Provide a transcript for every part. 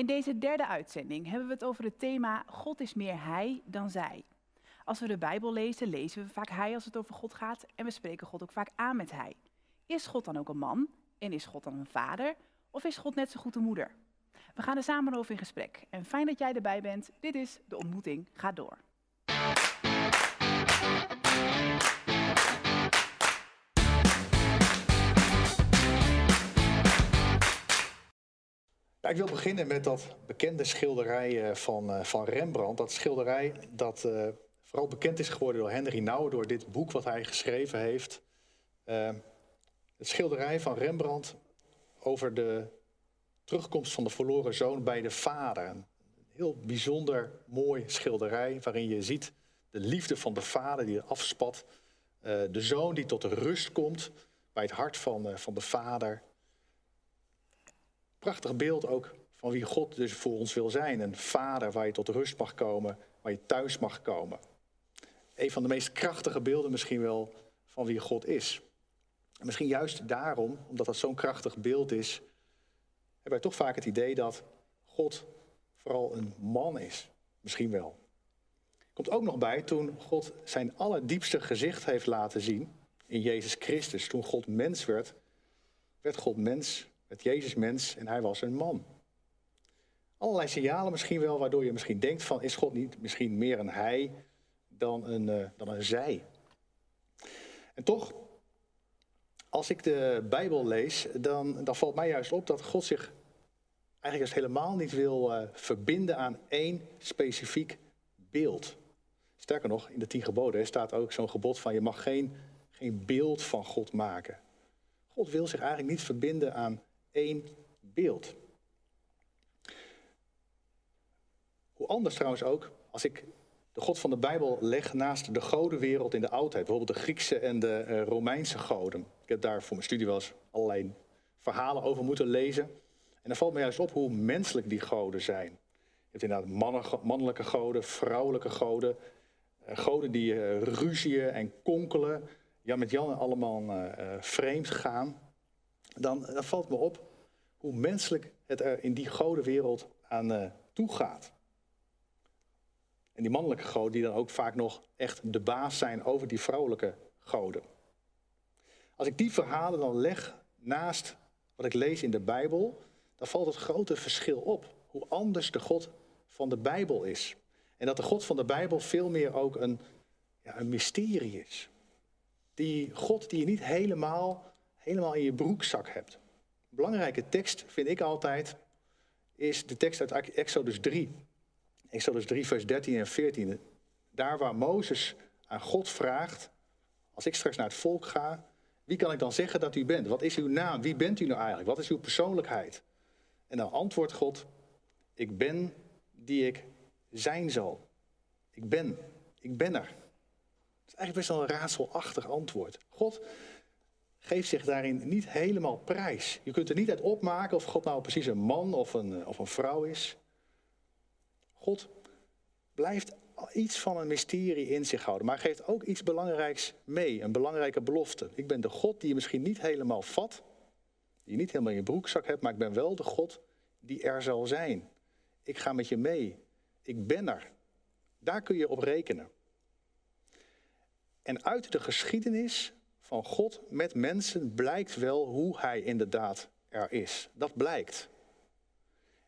In deze derde uitzending hebben we het over het thema God is meer Hij dan Zij. Als we de Bijbel lezen, lezen we vaak Hij als het over God gaat en we spreken God ook vaak aan met Hij. Is God dan ook een man en is God dan een vader of is God net zo goed een moeder? We gaan er samen over in gesprek en fijn dat jij erbij bent. Dit is De Ontmoeting Gaat Door. Ik wil beginnen met dat bekende schilderij eh, van, eh, van Rembrandt. Dat schilderij dat uh, vooral bekend is geworden door Henry Nouwen, door dit boek wat hij geschreven heeft. het schilderij van Rembrandt over de terugkomst van de verloren zoon bij de vader. Een heel bijzonder mooi schilderij waarin je ziet de liefde van de vader die afspat. de zoon die tot rust komt bij het hart van, van de vader. Prachtig beeld ook van wie God dus voor ons wil zijn. Een vader waar je tot rust mag komen, waar je thuis mag komen. Een van de meest krachtige beelden misschien wel van wie God is. En misschien juist daarom, omdat dat zo'n krachtig beeld is, hebben wij toch vaak het idee dat God vooral een man is. Misschien wel. Komt ook nog bij toen God zijn allerdiepste gezicht heeft laten zien in Jezus Christus. Toen God mens werd, werd God mens met Jezus mens en hij was een man. Allerlei signalen misschien wel, waardoor je misschien denkt van is God niet misschien meer een hij dan een, uh, dan een zij. En toch, als ik de Bijbel lees, dan, dan valt mij juist op dat God zich eigenlijk juist helemaal niet wil uh, verbinden aan één specifiek beeld. Sterker nog, in de tien geboden staat ook zo'n gebod van je mag geen, geen beeld van God maken. God wil zich eigenlijk niet verbinden aan één beeld. Hoe anders trouwens ook, als ik de God van de Bijbel leg naast de godenwereld in de oudheid, bijvoorbeeld de Griekse en de eh, Romeinse goden. Ik heb daar voor mijn studie wel eens allerlei verhalen over moeten lezen. En dan valt me juist op hoe menselijk die goden zijn. Je hebt inderdaad mannelijke goden, vrouwelijke goden, eh, goden die uh, ruzieën en konkelen, ja, met Jan allemaal vreemd gaan dan, dan valt me op hoe menselijk het er in die godenwereld aan uh, toe gaat. En die mannelijke goden die dan ook vaak nog echt de baas zijn over die vrouwelijke goden. Als ik die verhalen dan leg naast wat ik lees in de Bijbel, dan valt het grote verschil op. Hoe anders de God van de Bijbel is. En dat de God van de Bijbel veel meer ook een, ja, een mysterie is. Die God die je niet helemaal helemaal in je broekzak hebt. Een belangrijke tekst vind ik altijd is de tekst uit Exodus 3. Exodus 3, vers 13 en 14. Daar waar Mozes aan God vraagt, als ik straks naar het volk ga, wie kan ik dan zeggen dat u bent? Wat is uw naam? Wie bent u nou eigenlijk? Wat is uw persoonlijkheid? En dan antwoordt God, ik ben die ik zijn zal. Ik ben, ik ben er. Dat is eigenlijk best wel een raadselachtig antwoord. God geeft zich daarin niet helemaal prijs. Je kunt er niet uit opmaken of God nou precies een man of een, of een vrouw is. God blijft iets van een mysterie in zich houden, maar geeft ook iets belangrijks mee, een belangrijke belofte. Ik ben de God die je misschien niet helemaal vat, die je niet helemaal in je broekzak hebt, maar ik ben wel de God die er zal zijn. Ik ga met je mee. Ik ben er. Daar kun je op rekenen. En uit de geschiedenis van God met mensen blijkt wel hoe hij inderdaad er is. Dat blijkt.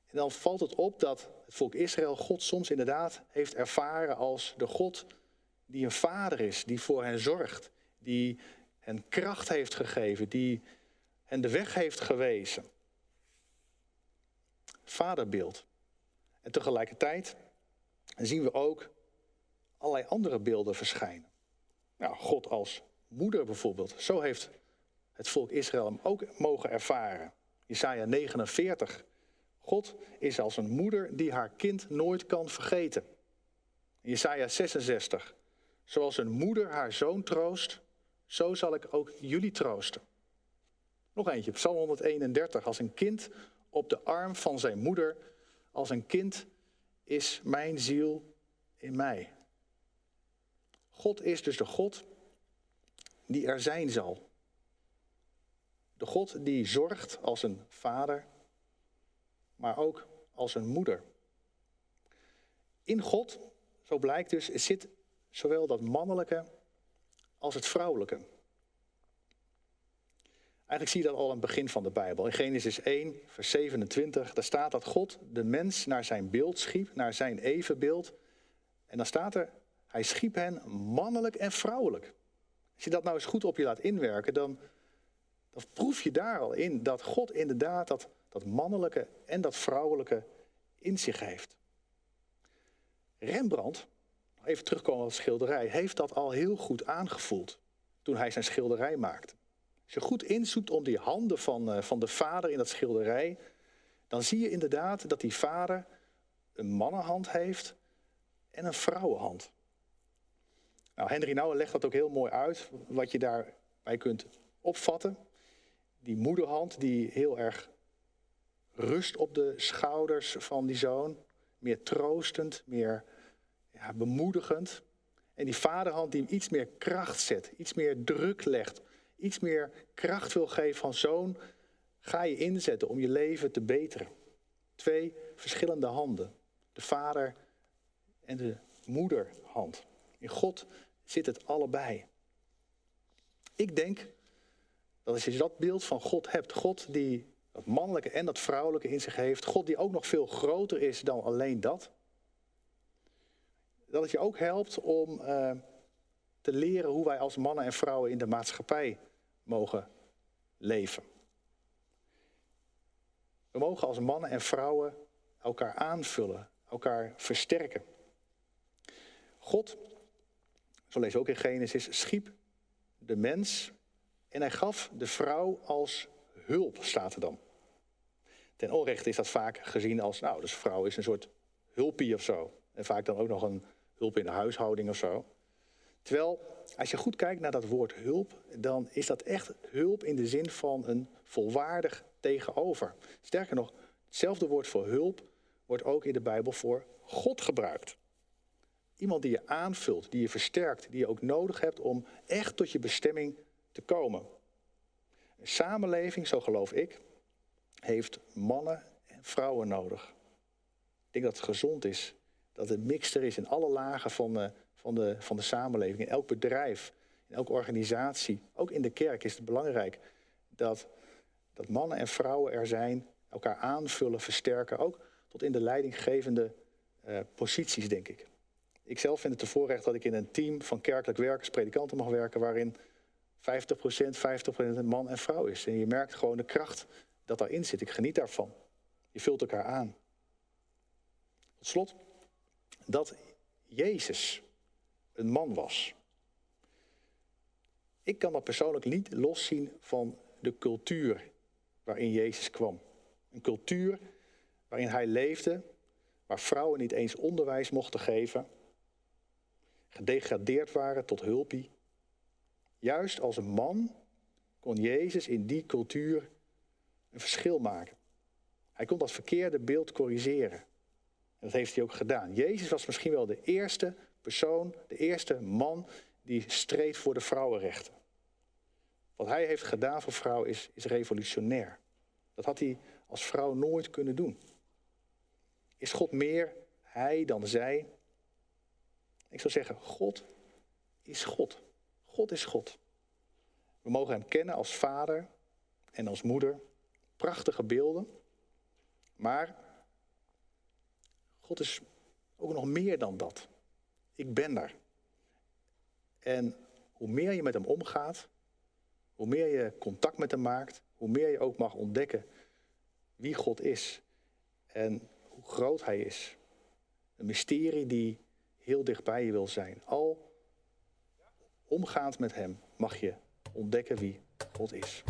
En dan valt het op dat het volk Israël God soms inderdaad heeft ervaren als de God die een vader is, die voor hen zorgt, die hen kracht heeft gegeven, die hen de weg heeft gewezen. Vaderbeeld. En tegelijkertijd zien we ook allerlei andere beelden verschijnen. Nou, God als moeder bijvoorbeeld. Zo heeft het volk Israël hem ook mogen ervaren. Jesaja 49. God is als een moeder die haar kind nooit kan vergeten. Jesaja 66. Zoals een moeder haar zoon troost, zo zal ik ook jullie troosten. Nog eentje, Psalm 131. Als een kind op de arm van zijn moeder, als een kind is mijn ziel in mij. God is dus de God die er zijn zal. De God die zorgt als een vader, maar ook als een moeder. In God, zo blijkt dus, zit zowel dat mannelijke als het vrouwelijke. Eigenlijk zie je dat al aan het begin van de Bijbel. In Genesis 1, vers 27, daar staat dat God de mens naar zijn beeld schiep, naar zijn evenbeeld. En dan staat er, hij schiep hen mannelijk en vrouwelijk. Als je dat nou eens goed op je laat inwerken, dan, dan proef je daar al in dat God inderdaad dat, dat mannelijke en dat vrouwelijke in zich heeft. Rembrandt, even terugkomen op de schilderij, heeft dat al heel goed aangevoeld toen hij zijn schilderij maakte. Als je goed inzoekt om die handen van, eh, van de vader in dat schilderij, dan zie je inderdaad dat die vader een mannenhand heeft en een vrouwenhand. Nou, Henry Nouwen legt dat ook heel mooi uit, wat je daarbij kunt opvatten. Die moederhand die heel erg rust op de schouders van die zoon, meer troostend, meer ja, bemoedigend. En die vaderhand die iets meer kracht zet, iets meer druk legt, iets meer kracht wil geven van zoon, ga je inzetten om je leven te beteren. Twee verschillende handen, de vader en de moederhand. In God zit het allebei. Ik denk dat als je dat beeld van God hebt, God die dat mannelijke en dat vrouwelijke in zich heeft, God die ook nog veel groter is dan alleen dat, dat het je ook helpt om uh, te leren hoe wij als mannen en vrouwen in de maatschappij mogen leven. We mogen als mannen en vrouwen elkaar aanvullen, elkaar versterken. God, zo we ook in Genesis, schiep de mens en hij gaf de vrouw als hulp, staat er dan. Ten onrechte is dat vaak gezien als, nou, dus vrouw is een soort hulpie of zo. En vaak dan ook nog een hulp in de huishouding of zo. Terwijl, als je goed kijkt naar dat woord hulp, dan is dat echt hulp in de zin van een volwaardig tegenover. Sterker nog, hetzelfde woord voor hulp wordt ook in de Bijbel voor God gebruikt. Iemand die je aanvult, die je versterkt, die je ook nodig hebt om echt tot je bestemming te komen. Een samenleving, zo geloof ik, heeft mannen en vrouwen nodig. Ik denk dat het gezond is, dat het mixter is in alle lagen van de, van, de, van de samenleving, in elk bedrijf, in elke organisatie. Ook in de kerk is het belangrijk dat, dat mannen en vrouwen er zijn, elkaar aanvullen, versterken, ook tot in de leidinggevende uh, posities, denk ik. Ik zelf vind het een voorrecht dat ik in een team van kerkelijk werkers, predikanten mag werken, waarin 50%, 50% man en vrouw is. En je merkt gewoon de kracht dat daarin zit. Ik geniet daarvan. Je vult elkaar aan. Tot slot, dat Jezus een man was. Ik kan dat persoonlijk niet loszien van de cultuur waarin Jezus kwam. Een cultuur waarin hij leefde, waar vrouwen niet eens onderwijs mochten geven, gedegradeerd waren tot hulpie. Juist als een man kon Jezus in die cultuur een verschil maken. Hij kon dat verkeerde beeld corrigeren. En dat heeft hij ook gedaan. Jezus was misschien wel de eerste persoon, de eerste man die streed voor de vrouwenrechten. Wat hij heeft gedaan voor vrouwen is, is revolutionair. Dat had hij als vrouw nooit kunnen doen. Is God meer hij dan zij? Ik zou zeggen, God is God. God is God. We mogen hem kennen als vader en als moeder. Prachtige beelden. Maar God is ook nog meer dan dat. Ik ben daar. En hoe meer je met hem omgaat, hoe meer je contact met hem maakt, hoe meer je ook mag ontdekken wie God is en hoe groot hij is. Een mysterie die heel dicht bij je wil zijn. Al omgaand met hem mag je ontdekken wie God is.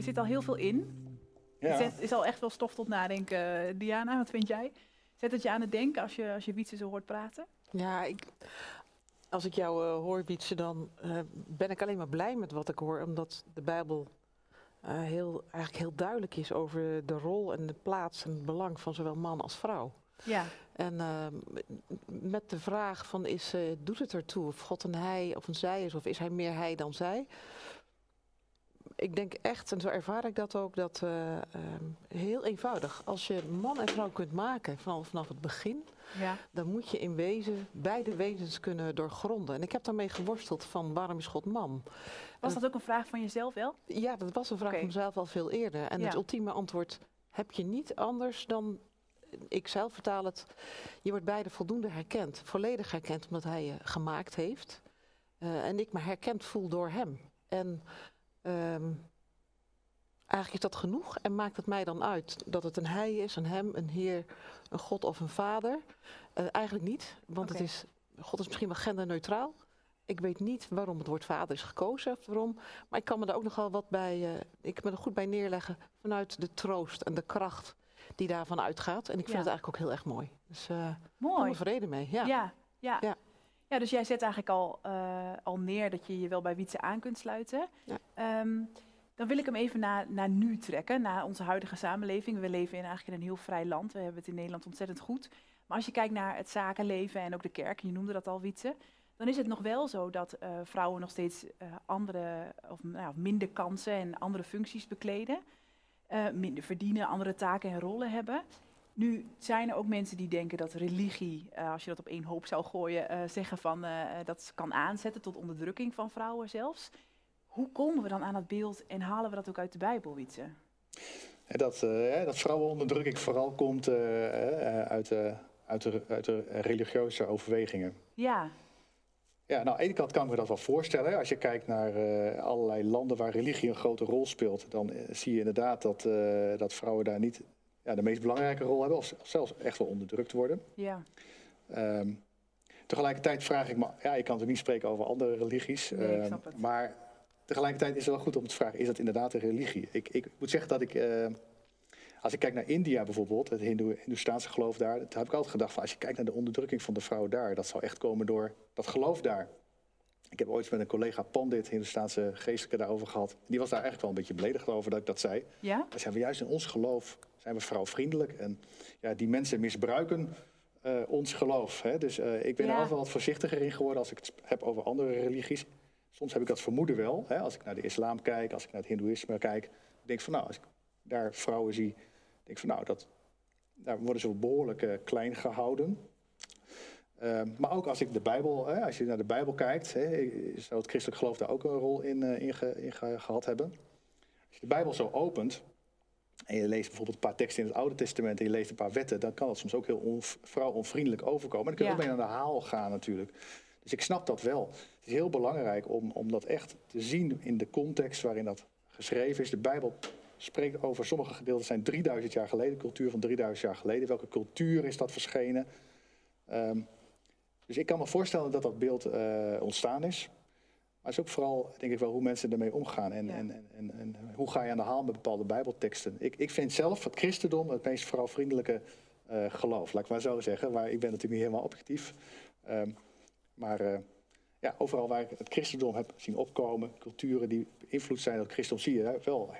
Er zit al heel veel in. Ja. Het is al echt wel stof tot nadenken. Diana, wat vind jij? Zet het je aan het denken als je, als je Wietse zo hoort praten? Ja, ik, als ik jou uh, hoor, Wietse, dan uh, ben ik alleen maar blij met wat ik hoor. Omdat de Bijbel uh, heel, eigenlijk heel duidelijk is over de rol en de plaats en het belang van zowel man als vrouw. Ja. En ehm, met de vraag van is, doet het ertoe of God een hij of een zij is, of is hij meer hij dan zij? Ik denk echt, en zo ervaar ik dat ook, dat uh, uh, heel eenvoudig. Als je man en vrouw kunt maken vanaf, vanaf het begin, ja. dan moet je in wezen beide wezens kunnen doorgronden. En ik heb daarmee geworsteld van waarom is God man? Was dat ook een vraag van jezelf wel? Ja, dat was een vraag okay. van mezelf al veel eerder. En Ja. het ultieme antwoord heb je niet anders dan, ik zelf vertaal het, je wordt beide voldoende herkend. Volledig herkend omdat hij je gemaakt heeft. Uh, en ik me herkend voel door hem. En um, eigenlijk is dat genoeg en maakt het mij dan uit dat het een hij is, een hem, een heer, een god of een vader? Uh, eigenlijk niet, want het is, God is misschien wel genderneutraal. Ik weet niet waarom het woord vader is gekozen of waarom, maar ik kan me er ook nogal wat bij, uh, ik kan me er goed bij neerleggen vanuit de troost en de kracht die daarvan uitgaat. En ik vind Ja. het eigenlijk ook heel erg mooi. Dus uh, ik Mooi. ben er vrede mee. Ja. Ja, ja. Ja. Ja, dus jij zet eigenlijk al, eh, al neer dat je je wel bij Wietse aan kunt sluiten. Ja. Ehm, dan wil ik hem even naar, naar nu trekken, naar onze huidige samenleving. We leven in eigenlijk in een heel vrij land. We hebben het in Nederland ontzettend goed. Maar als je kijkt naar het zakenleven en ook de kerk, je noemde dat al Wietse, dan is het nog wel zo dat eh, vrouwen nog steeds eh, andere of nou, minder kansen en andere functies bekleden. minder verdienen, andere taken en rollen hebben. Nu zijn er ook mensen die denken dat religie, eh, als je dat op één hoop zou gooien, eh, zeggen van eh, dat kan aanzetten tot onderdrukking van vrouwen zelfs. Hoe komen we dan aan dat beeld en halen we dat ook uit de Bijbel, Wietse? Dat, dat vrouwenonderdrukking vooral komt uit, de, uit, de, uit de religieuze overwegingen. Ja, Ja, nou, aan de ene kant kan ik me dat wel voorstellen. Als je kijkt naar allerlei landen waar religie een grote rol speelt, dan zie je inderdaad dat, dat vrouwen daar niet ja, de meest belangrijke rol hebben, of zelfs echt wel onderdrukt worden. ja, Ehm, tegelijkertijd vraag ik me, ja, ik kan natuurlijk niet spreken over andere religies, Nee, ehm, het. maar tegelijkertijd is het wel goed om te vragen, is dat inderdaad een religie? Ik, ik moet zeggen dat ik, eh, als ik kijk naar India bijvoorbeeld, het Hindoe- Hindoestaanse geloof daar, dan heb ik altijd gedacht van, als je kijkt naar de onderdrukking van de vrouwen daar, dat zou echt komen door dat geloof daar. Ik heb ooit met een collega Pandit, Hindoestaanse geestelijke, daarover gehad. Die was daar eigenlijk wel een beetje beledigd over dat ik dat zei. ja, zijn we juist in ons geloof zijn we vrouwvriendelijk. En ja, die mensen misbruiken eh, ons geloof. Hè? Dus eh, ik ben er Ja. altijd wel wat voorzichtiger in geworden als ik het heb over andere religies. Soms heb ik dat vermoeden wel. Hè? Als ik naar de islam kijk, als ik naar het hindoeïsme kijk. Ik denk van nou, als ik daar vrouwen zie, denk ik van nou, dat, daar worden ze behoorlijk eh, klein gehouden. Ehm, maar ook als ik de Bijbel, hè, als je naar de Bijbel kijkt, hè, zou het christelijk geloof daar ook een rol in, in, ge- in ge- gehad hebben. Als je de Bijbel zo opent en je leest bijvoorbeeld een paar teksten in het Oude Testament en je leest een paar wetten, dan kan dat soms ook heel onv- vrouwonvriendelijk overkomen. En dan kun je Ja. ook mee aan de haal gaan natuurlijk. Dus ik snap dat wel. Het is heel belangrijk om, om dat echt te zien in de context waarin dat geschreven is. De Bijbel spreekt over, sommige gedeelten zijn 3000 jaar geleden, cultuur van 3000 jaar geleden. Welke cultuur is dat verschenen? Ehm, dus ik kan me voorstellen dat dat beeld eh, ontstaan is. Maar het is ook vooral, denk ik wel, hoe mensen ermee omgaan. En, Ja. en, en, en, hoe ga je aan de haal met bepaalde bijbelteksten. Ik, ik vind zelf het christendom het meest vrouwvriendelijke eh, geloof. Laat ik maar zo zeggen. Maar ik ben natuurlijk niet helemaal objectief. Ehm, maar eh, ja, overal waar ik het christendom heb zien opkomen, culturen die beïnvloed zijn door het christendom, zie je hè, wel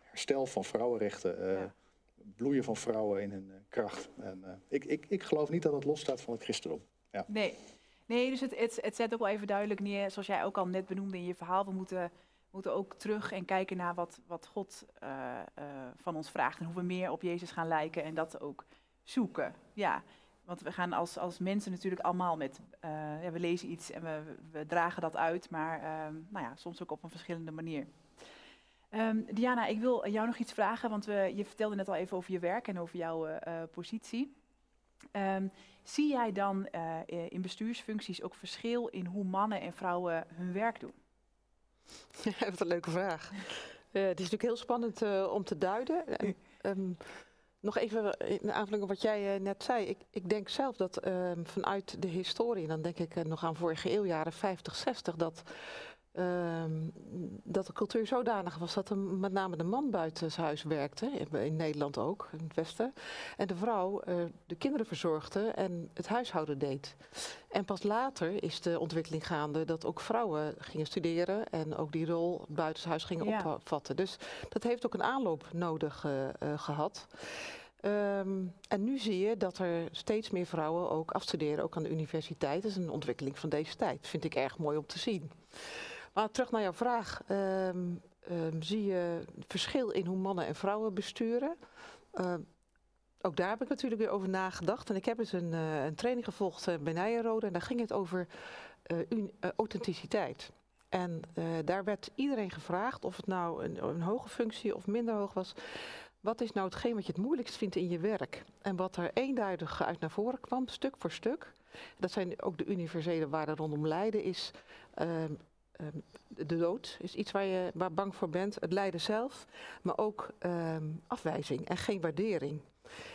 herstel van vrouwenrechten, eh, Ja. bloeien van vrouwen in hun kracht. En, ik, ik, ik geloof niet dat het losstaat van het christendom. nee. Nee, dus het, het, het zet ook wel even duidelijk neer, zoals jij ook al net benoemde in je verhaal. We moeten, moeten ook terug en kijken naar wat, wat God eh, eh, van ons vraagt. En hoe we meer op Jezus gaan lijken en dat ook zoeken. Ja, want we gaan als, als mensen natuurlijk allemaal met... eh, we lezen iets en we, we dragen dat uit, maar ehm, nou ja, soms ook op een verschillende manier. Ehm, Diana, ik wil jou nog iets vragen, want we, je vertelde net al even over je werk en over jouw positie. Ehm, zie jij dan eh, in bestuursfuncties ook verschil in hoe mannen en vrouwen hun werk doen? Wat een leuke vraag. Eh, het is natuurlijk heel spannend eh, om te duiden. En, ehm, nog even in aanvulling op wat jij net zei. Ik, ik denk zelf dat ehm, vanuit de historie, dan denk ik nog aan vorige eeuw, jaren 50, 60, dat ehm, dat de cultuur zodanig was dat er met name de man buiten zijn huis werkte, in, in Nederland ook, in het Westen. En de vrouw eh, de kinderen verzorgde en het huishouden deed. En pas later is de ontwikkeling gaande dat ook vrouwen gingen studeren en ook die rol buitenshuis gingen Ja. opvatten. Dus dat heeft ook een aanloop nodig eh, eh, gehad. Ehm, en nu zie je dat er steeds meer vrouwen ook afstuderen, ook aan de universiteit. Dat is een ontwikkeling van deze tijd. Vind ik erg mooi om te zien. Maar terug naar jouw vraag. Ehm, ehm, zie je verschil in hoe mannen en vrouwen besturen? Ehm, ook daar heb ik natuurlijk weer over nagedacht. En ik heb eens een, eh, een training gevolgd eh, bij Nijenrode. En daar ging het over eh, authenticiteit. En daar werd iedereen gevraagd, of het nou een, een hoge functie of minder hoog was. Wat is nou hetgeen wat je het moeilijkst vindt in je werk? En wat er eenduidig uit naar voren kwam, stuk voor stuk. Dat zijn ook de universele waarden rondom lijden, is ehm, de dood. Is iets waar je waar bang voor bent. Het lijden zelf, maar ook ehm, afwijzing en geen waardering.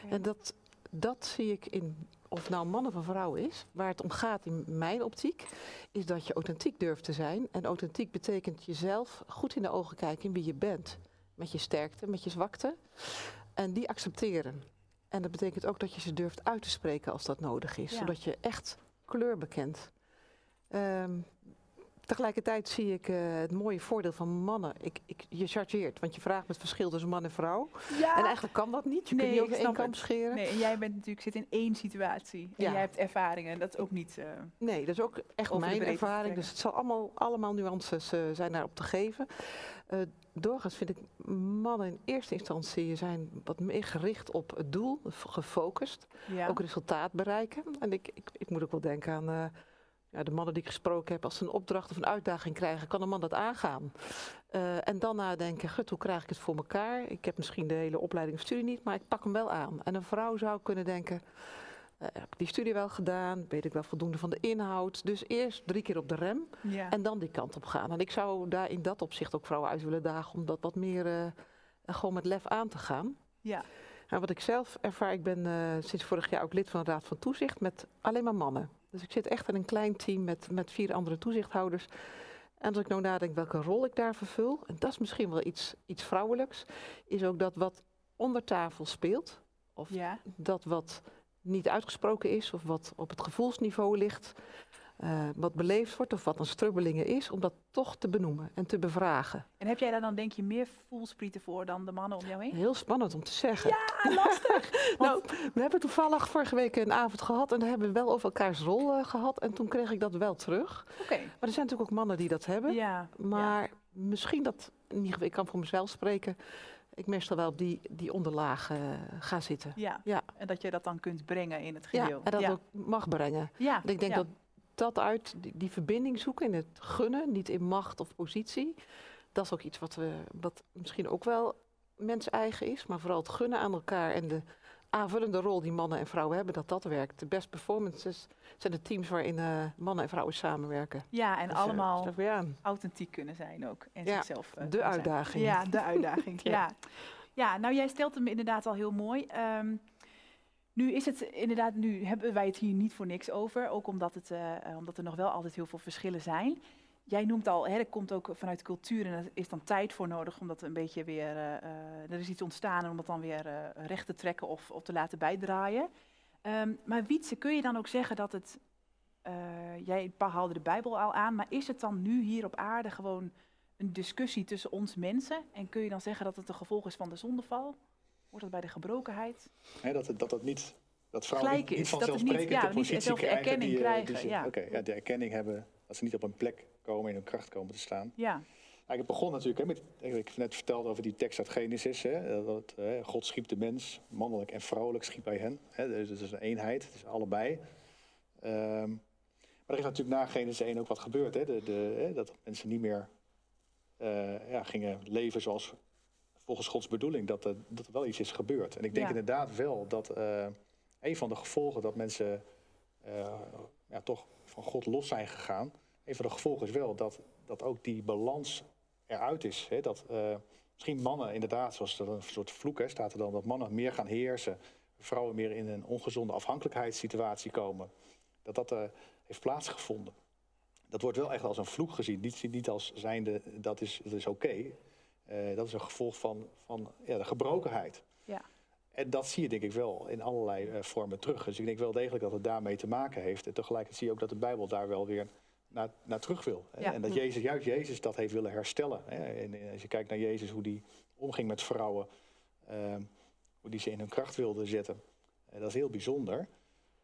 En dat, dat zie ik in, of het nou man of een vrouw is, waar het om gaat in mijn optiek, is dat je authentiek durft te zijn. En authentiek betekent jezelf goed in de ogen kijken in wie je bent. Met je sterkte, met je zwakte. En die accepteren. En dat betekent ook dat je ze durft uit te spreken als dat nodig is. Ja. Zodat je echt kleur bekent. Ehm, tegelijkertijd zie ik eh, het mooie voordeel van mannen. Ik, ik, je chargeert, want je vraagt het verschil tussen man en vrouw. Ja. En eigenlijk kan dat niet. Je Nee, kunt niet over één snap kam het. scheren. Nee, en jij bent natuurlijk zit in één situatie. En Ja. jij hebt ervaringen. Dat is ook niet. eh, Nee, dat is ook echt mijn ervaring. Dus het zal allemaal, allemaal nuances eh, zijn daarop te geven. Doorgaans vind ik mannen in eerste instantie zijn wat meer gericht op het doel, gefocust. ja. Ook resultaat bereiken. En ik, ik, ik moet ook wel denken aan ja, de mannen die ik gesproken heb. Als ze een opdracht of een uitdaging krijgen, kan een man dat aangaan. Eh, en dan nadenken, gut, hoe krijg ik het voor elkaar? Ik heb misschien de hele opleiding of studie niet, maar ik pak hem wel aan. En een vrouw zou kunnen denken, eh, heb ik die studie wel gedaan? Weet ik wel voldoende van de inhoud? Dus eerst drie keer op de rem ja. en dan die kant op gaan. En ik zou daar in dat opzicht ook vrouwen uit willen dagen om dat wat meer eh, gewoon met lef aan te gaan. ja. En wat ik zelf ervaar, ik ben sinds vorig jaar ook lid van de Raad van Toezicht met alleen maar mannen. Dus ik zit echt in een klein team met, met vier andere toezichthouders. En als ik nou nadenk welke rol ik daar vervul, en dat is misschien wel iets, iets vrouwelijks, is ook dat wat onder tafel speelt, of ja. dat wat niet uitgesproken is, of wat op het gevoelsniveau ligt, eh, wat beleefd wordt, of wat een strubbelingen is, om dat toch te benoemen en te bevragen. En heb jij daar dan denk je meer voelsprieten voor dan de mannen om jou heen? Heel spannend om te zeggen. Ja, lastig. Nou, we hebben toevallig vorige week een avond gehad en daar hebben we wel over elkaars rol eh, gehad. En toen kreeg ik dat wel terug. Oké. Maar er zijn natuurlijk ook mannen die dat hebben. Ja. Maar misschien dat, in ieder geval, ik kan voor mezelf spreken, ik meestal wel op die, die onderlaag eh, ga zitten. Ja. Ja. En dat je dat dan kunt brengen in het Ja, geheel. en dat ja. ook mag brengen. Ja. En ik denk ja. dat dat uit, die, die verbinding zoeken in het gunnen, niet in macht of positie, dat is ook iets wat, we, wat misschien ook wel mens eigen is, maar vooral het gunnen aan elkaar en de aanvullende rol die mannen en vrouwen hebben, dat dat werkt. De best performances zijn de teams waarin eh, mannen en vrouwen samenwerken. Ja, en Dus, eh, allemaal authentiek kunnen zijn ook. En Ja, zichzelf eh, de zijn. uitdaging. Ja, de uitdaging. Ja. ja. ja. nou jij stelt hem inderdaad al heel mooi. Ehm, nu is het inderdaad, nu hebben wij het hier niet voor niks over. Ook omdat, het, eh, eh, omdat er nog wel altijd heel veel verschillen zijn. Jij noemt al, hè, komt ook vanuit cultuur en er is dan tijd voor nodig om dat een beetje weer, eh, er is iets ontstaan en om dat dan weer recht te trekken of, of te laten bijdraaien. Ehm, maar Wietse, kun je dan ook zeggen dat het, jij haalde de Bijbel al aan, maar is het dan nu hier op aarde gewoon een discussie tussen ons mensen? En kun je dan zeggen dat het een gevolg is van de zondeval? Wordt dat bij de gebrokenheid? Hè, dat, het, dat het niet, dat vrouwen Gelijk niet, niet dat niet- vanzelfsprekend ja, de niet positie zelf krijgen erkenning die, eh, krijgen, die ja. Oké, ja, de erkenning hebben, dat ze niet op een plek komen, in hun kracht komen te staan. Ja, Nou, ik begon natuurlijk, hè, met, ik heb net verteld over die tekst uit Genesis. Hè, dat eh, God schiep de mens, mannelijk en vrouwelijk schiep hij hen. Hè, dus het is een eenheid, het is allebei. Ehm, maar er is natuurlijk na Genesis 1 ook wat gebeurd. Hè, de, de, hè, dat mensen niet meer eh, ja, gingen leven zoals volgens Gods bedoeling. Dat, er- dat er wel iets is gebeurd. En ik denk Ja. inderdaad wel dat eh, een van de gevolgen dat mensen eh, ja, toch van God los zijn gegaan. Een van de gevolgen is wel dat, dat ook die balans eruit is. Hè? Dat eh, misschien mannen inderdaad, zoals er een soort vloek hè, staat er dan, dat mannen meer gaan heersen. Vrouwen meer in een ongezonde afhankelijkheidssituatie komen. Dat dat heeft plaatsgevonden. dat wordt wel echt als een vloek gezien. Niet, niet als zijnde, dat is, dat is oké. Eh, dat is een gevolg van, van ja, de gebrokenheid. Ja. En dat zie je denk ik wel in allerlei eh, vormen terug. Dus ik denk wel degelijk dat het daarmee te maken heeft. En tegelijkertijd zie je ook dat de Bijbel daar wel weer naar, naar terug wil. Hè? Ja. En dat Jezus, juist Jezus dat heeft willen herstellen. Hè? En als je kijkt naar Jezus, hoe die omging met vrouwen. ehm, hoe die ze in hun kracht wilde zetten. Eh, dat is heel bijzonder.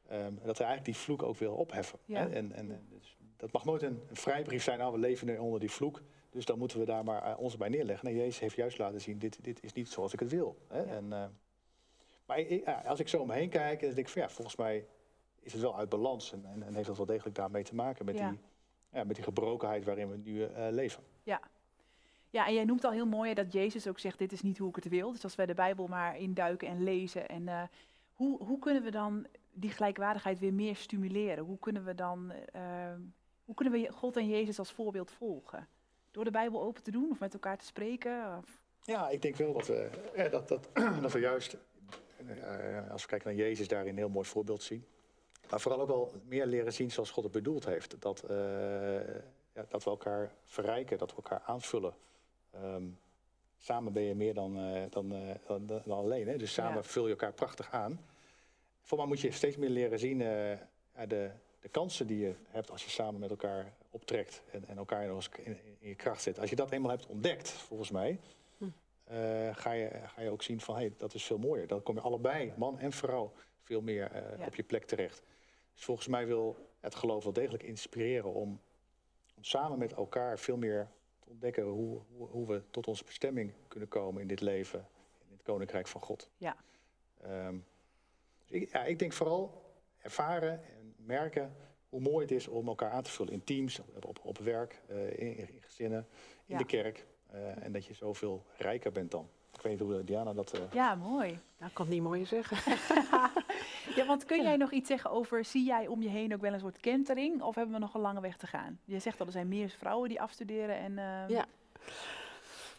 En dat hij eigenlijk die vloek ook wil opheffen. Ja. Hè? En, en, dus dat mag nooit een, een vrijbrief zijn. Nou, we leven nu onder die vloek. Dus dan moeten we daar maar eh, ons bij neerleggen. Nee, Jezus heeft juist laten zien, dit, dit is niet zoals ik het wil. Hè? Ja. En, eh, maar ik- als ik zo om me heen kijk, dan denk ik van ja, volgens mij is het wel uit balans. En, en, en heeft dat wel degelijk daarmee te maken met, Ja. die, ja, met die gebrokenheid waarin we nu eh, leven. Ja. Ja, en jij noemt al heel mooi dat Jezus ook zegt, dit is niet hoe ik het wil. Dus als wij de Bijbel maar induiken en lezen. En hoe, hoe kunnen we dan die gelijkwaardigheid weer meer stimuleren? Hoe kunnen we dan, hoe kunnen we God en Jezus als voorbeeld volgen? Door de Bijbel open te doen of met elkaar te spreken? Of, Ja, ik denk wel dat we, eh, dat, dat, dat we juist, eh, als we kijken naar Jezus, daarin een heel mooi voorbeeld zien. Maar vooral ook wel meer leren zien zoals God het bedoeld heeft. Dat, eh, ja, dat we elkaar verrijken, dat we elkaar aanvullen. Ehm, samen ben je meer dan, eh, dan, eh, dan, dan alleen. Hè? Dus samen Ja. vul je elkaar prachtig aan. Voor mij moet je steeds meer leren zien eh, de, de kansen die je hebt als je samen met elkaar optrekt en, en elkaar nog eens in, in je kracht zet. Als je dat eenmaal hebt ontdekt, volgens mij, Hm. eh, ga, je, ga je ook zien van hé, hey, dat is veel mooier. Dan kom je allebei, man en vrouw, veel meer eh, Ja. op je plek terecht. Dus volgens mij wil het geloof wel degelijk inspireren om, om samen met elkaar veel meer te ontdekken hoe, hoe, hoe we tot onze bestemming kunnen komen in dit leven, in het koninkrijk van God. Ja. Ehm, dus ik, ja, ik denk vooral ervaren en merken hoe mooi het is om elkaar aan te vullen in teams, op, op, op werk, eh, in, in gezinnen, in Ja. de kerk. eh, en dat je zoveel rijker bent dan. Ik weet niet hoe Diana dat... eh, ja, mooi. Nou, ik kan het niet mooier zeggen. ja, want kun jij nog iets zeggen over, zie jij om je heen ook wel een soort kentering? Of hebben we nog een lange weg te gaan? Je zegt al, er zijn meer vrouwen die afstuderen en... eh, Ja.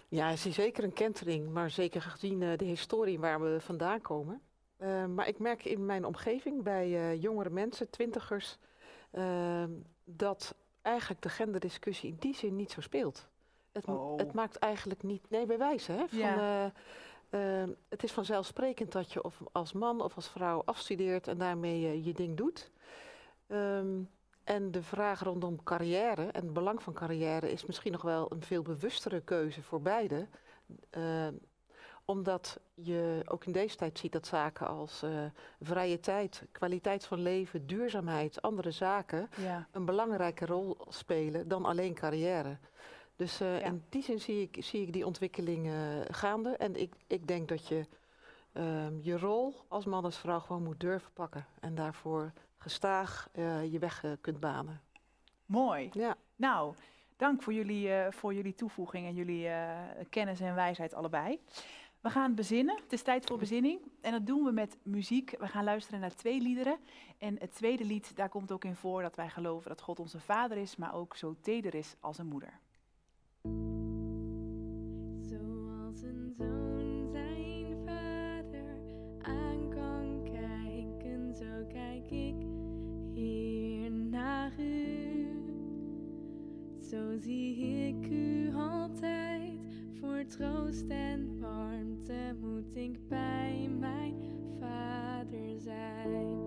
Ja, ik zie zeker een kentering, maar zeker gezien eh, de historie waar we vandaan komen. Eh, maar ik merk in mijn omgeving bij eh, jongere mensen, twintigers, dat eigenlijk de genderdiscussie in die zin niet zo speelt. Het, Oh. het maakt eigenlijk niet, nee, bij wijze, hè, van, Ja. eh, eh, het is vanzelfsprekend dat je of als man of als vrouw afstudeert en daarmee eh, je ding doet. Ehm, en de vraag rondom carrière en het belang van carrière is misschien nog wel een veel bewustere keuze voor beide. Ehm, omdat je ook in deze tijd ziet dat zaken als eh, vrije tijd, kwaliteit van leven, duurzaamheid, andere zaken ja. een belangrijke rol spelen dan alleen carrière. Dus eh, Ja. in die zin zie ik, zie ik die ontwikkeling gaande. En ik, ik denk dat je ehm, je rol als man als vrouw gewoon moet durven pakken. En daarvoor gestaag eh, je weg kunt banen. Mooi. Ja. Nou, dank voor jullie, voor jullie toevoeging en jullie kennis en wijsheid allebei. We gaan bezinnen. Het is tijd voor bezinning. En dat doen we met muziek. We gaan luisteren naar twee liederen. En het tweede lied, daar komt ook in voor dat wij geloven dat God onze vader is, maar ook zo teder is als een moeder. Zoals een zoon zijn vader aan kan kijken, zo kijk ik hier naar u. Zo zie ik u altijd, voor troost en warmte ik bij mijn vader zijn.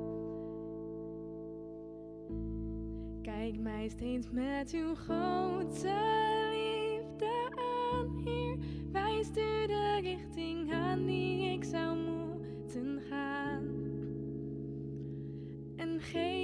Kijk mij steeds met uw grote liefde aan, Heer. Wijst u de richting aan die ik zou moeten gaan. En geef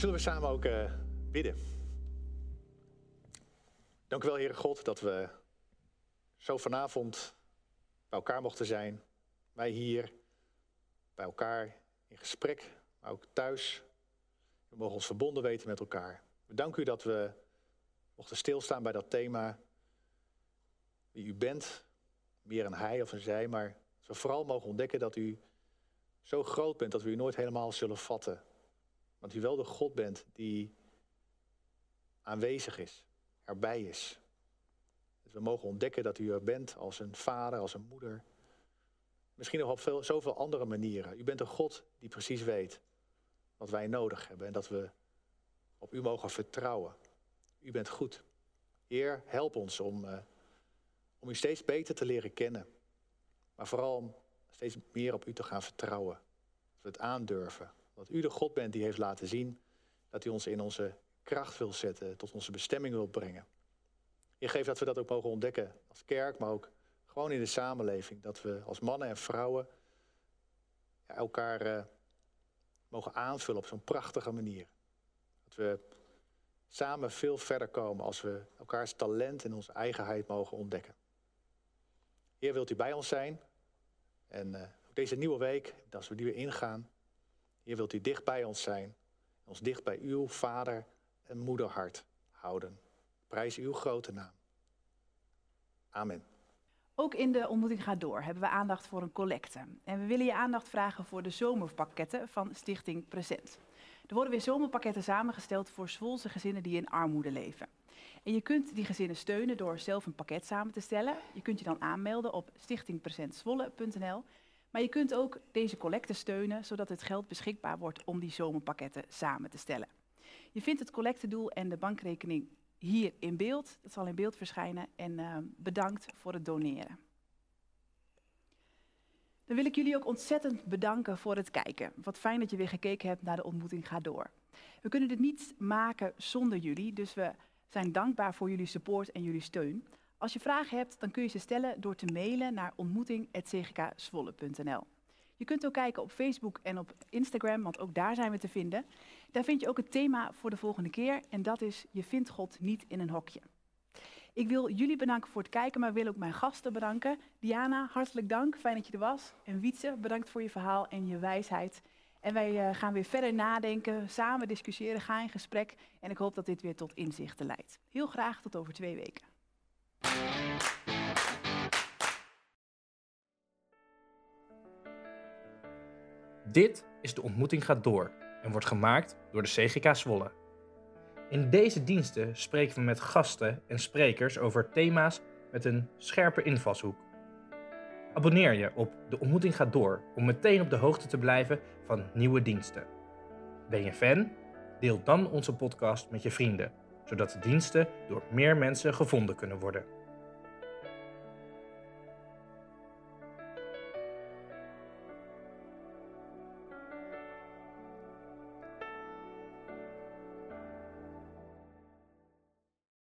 Zullen we samen ook eh, bidden? Dank u wel, Heere God, dat we zo vanavond bij elkaar mochten zijn. Wij hier bij elkaar in gesprek, maar ook thuis. We mogen ons verbonden weten met elkaar. We danken u dat we mochten stilstaan bij dat thema. Wie u bent, meer een hij of een zij, maar we vooral mogen ontdekken dat u zo groot bent dat we u nooit helemaal zullen vatten. Want u wel de God bent die aanwezig is, erbij is. Dus we mogen ontdekken dat u er bent als een vader, als een moeder. Misschien nog op veel, zoveel andere manieren. U bent een God die precies weet wat wij nodig hebben en dat we op u mogen vertrouwen. U bent goed. Heer, help ons om, uh, om u steeds beter te leren kennen. Maar vooral om steeds meer op u te gaan vertrouwen. Dat we het aandurven. Dat u de God bent die heeft laten zien dat u ons in onze kracht wil zetten, tot onze bestemming wil brengen. Je geeft dat we dat ook mogen ontdekken als kerk, maar ook gewoon in de samenleving. Dat we als mannen en vrouwen ja, elkaar uh, mogen aanvullen op zo'n prachtige manier. Dat we samen veel verder komen als we elkaars talent en onze eigenheid mogen ontdekken. Heer, wilt u bij ons zijn? En uh, deze nieuwe week, als we die weer ingaan, Heer, wilt u dicht bij ons zijn. Ons dicht bij uw vader en moederhart houden. Prijs uw grote naam. Amen. Ook in de ontmoeting gaat door hebben we aandacht voor een collecte. En we willen je aandacht vragen voor de zomerpakketten van Stichting Present. Er worden weer zomerpakketten samengesteld voor Zwolse gezinnen die in armoede leven. En je kunt die gezinnen steunen door zelf een pakket samen te stellen. Je kunt je dan aanmelden op stichtingpresentzwolle.nl. Maar je kunt ook deze collecte steunen, zodat het geld beschikbaar wordt om die zomerpakketten samen te stellen. Je vindt het collectedoel en de bankrekening hier in beeld. Dat zal in beeld verschijnen. En uh, bedankt voor het doneren. Dan wil ik jullie ook ontzettend bedanken voor het kijken. Wat fijn dat je weer gekeken hebt naar de ontmoeting Ga Door. We kunnen dit niet maken zonder jullie, dus we zijn dankbaar voor jullie support en jullie steun. Als je vragen hebt, dan kun je ze stellen door te mailen naar ontmoeting.cgkswolle.nl. Je kunt ook kijken op Facebook en op Instagram, want ook daar zijn we te vinden. Daar vind je ook het thema voor de volgende keer en dat is Je vindt God niet in een hokje. Ik wil jullie bedanken voor het kijken, maar wil ook mijn gasten bedanken. Diana, hartelijk dank, fijn dat je er was. En Wietse, bedankt voor je verhaal en je wijsheid. En wij uh, gaan weer verder nadenken, samen discussiëren, gaan in gesprek. En ik hoop dat dit weer tot inzichten leidt. Heel graag tot over twee weken. Dit is De Ontmoeting gaat door en wordt gemaakt door de CGK Zwolle. In deze diensten spreken we met gasten en sprekers over thema's met een scherpe invalshoek. Abonneer je op De Ontmoeting gaat door om meteen op de hoogte te blijven van nieuwe diensten. Ben je fan? Deel dan onze podcast met je vrienden, zodat de diensten door meer mensen gevonden kunnen worden.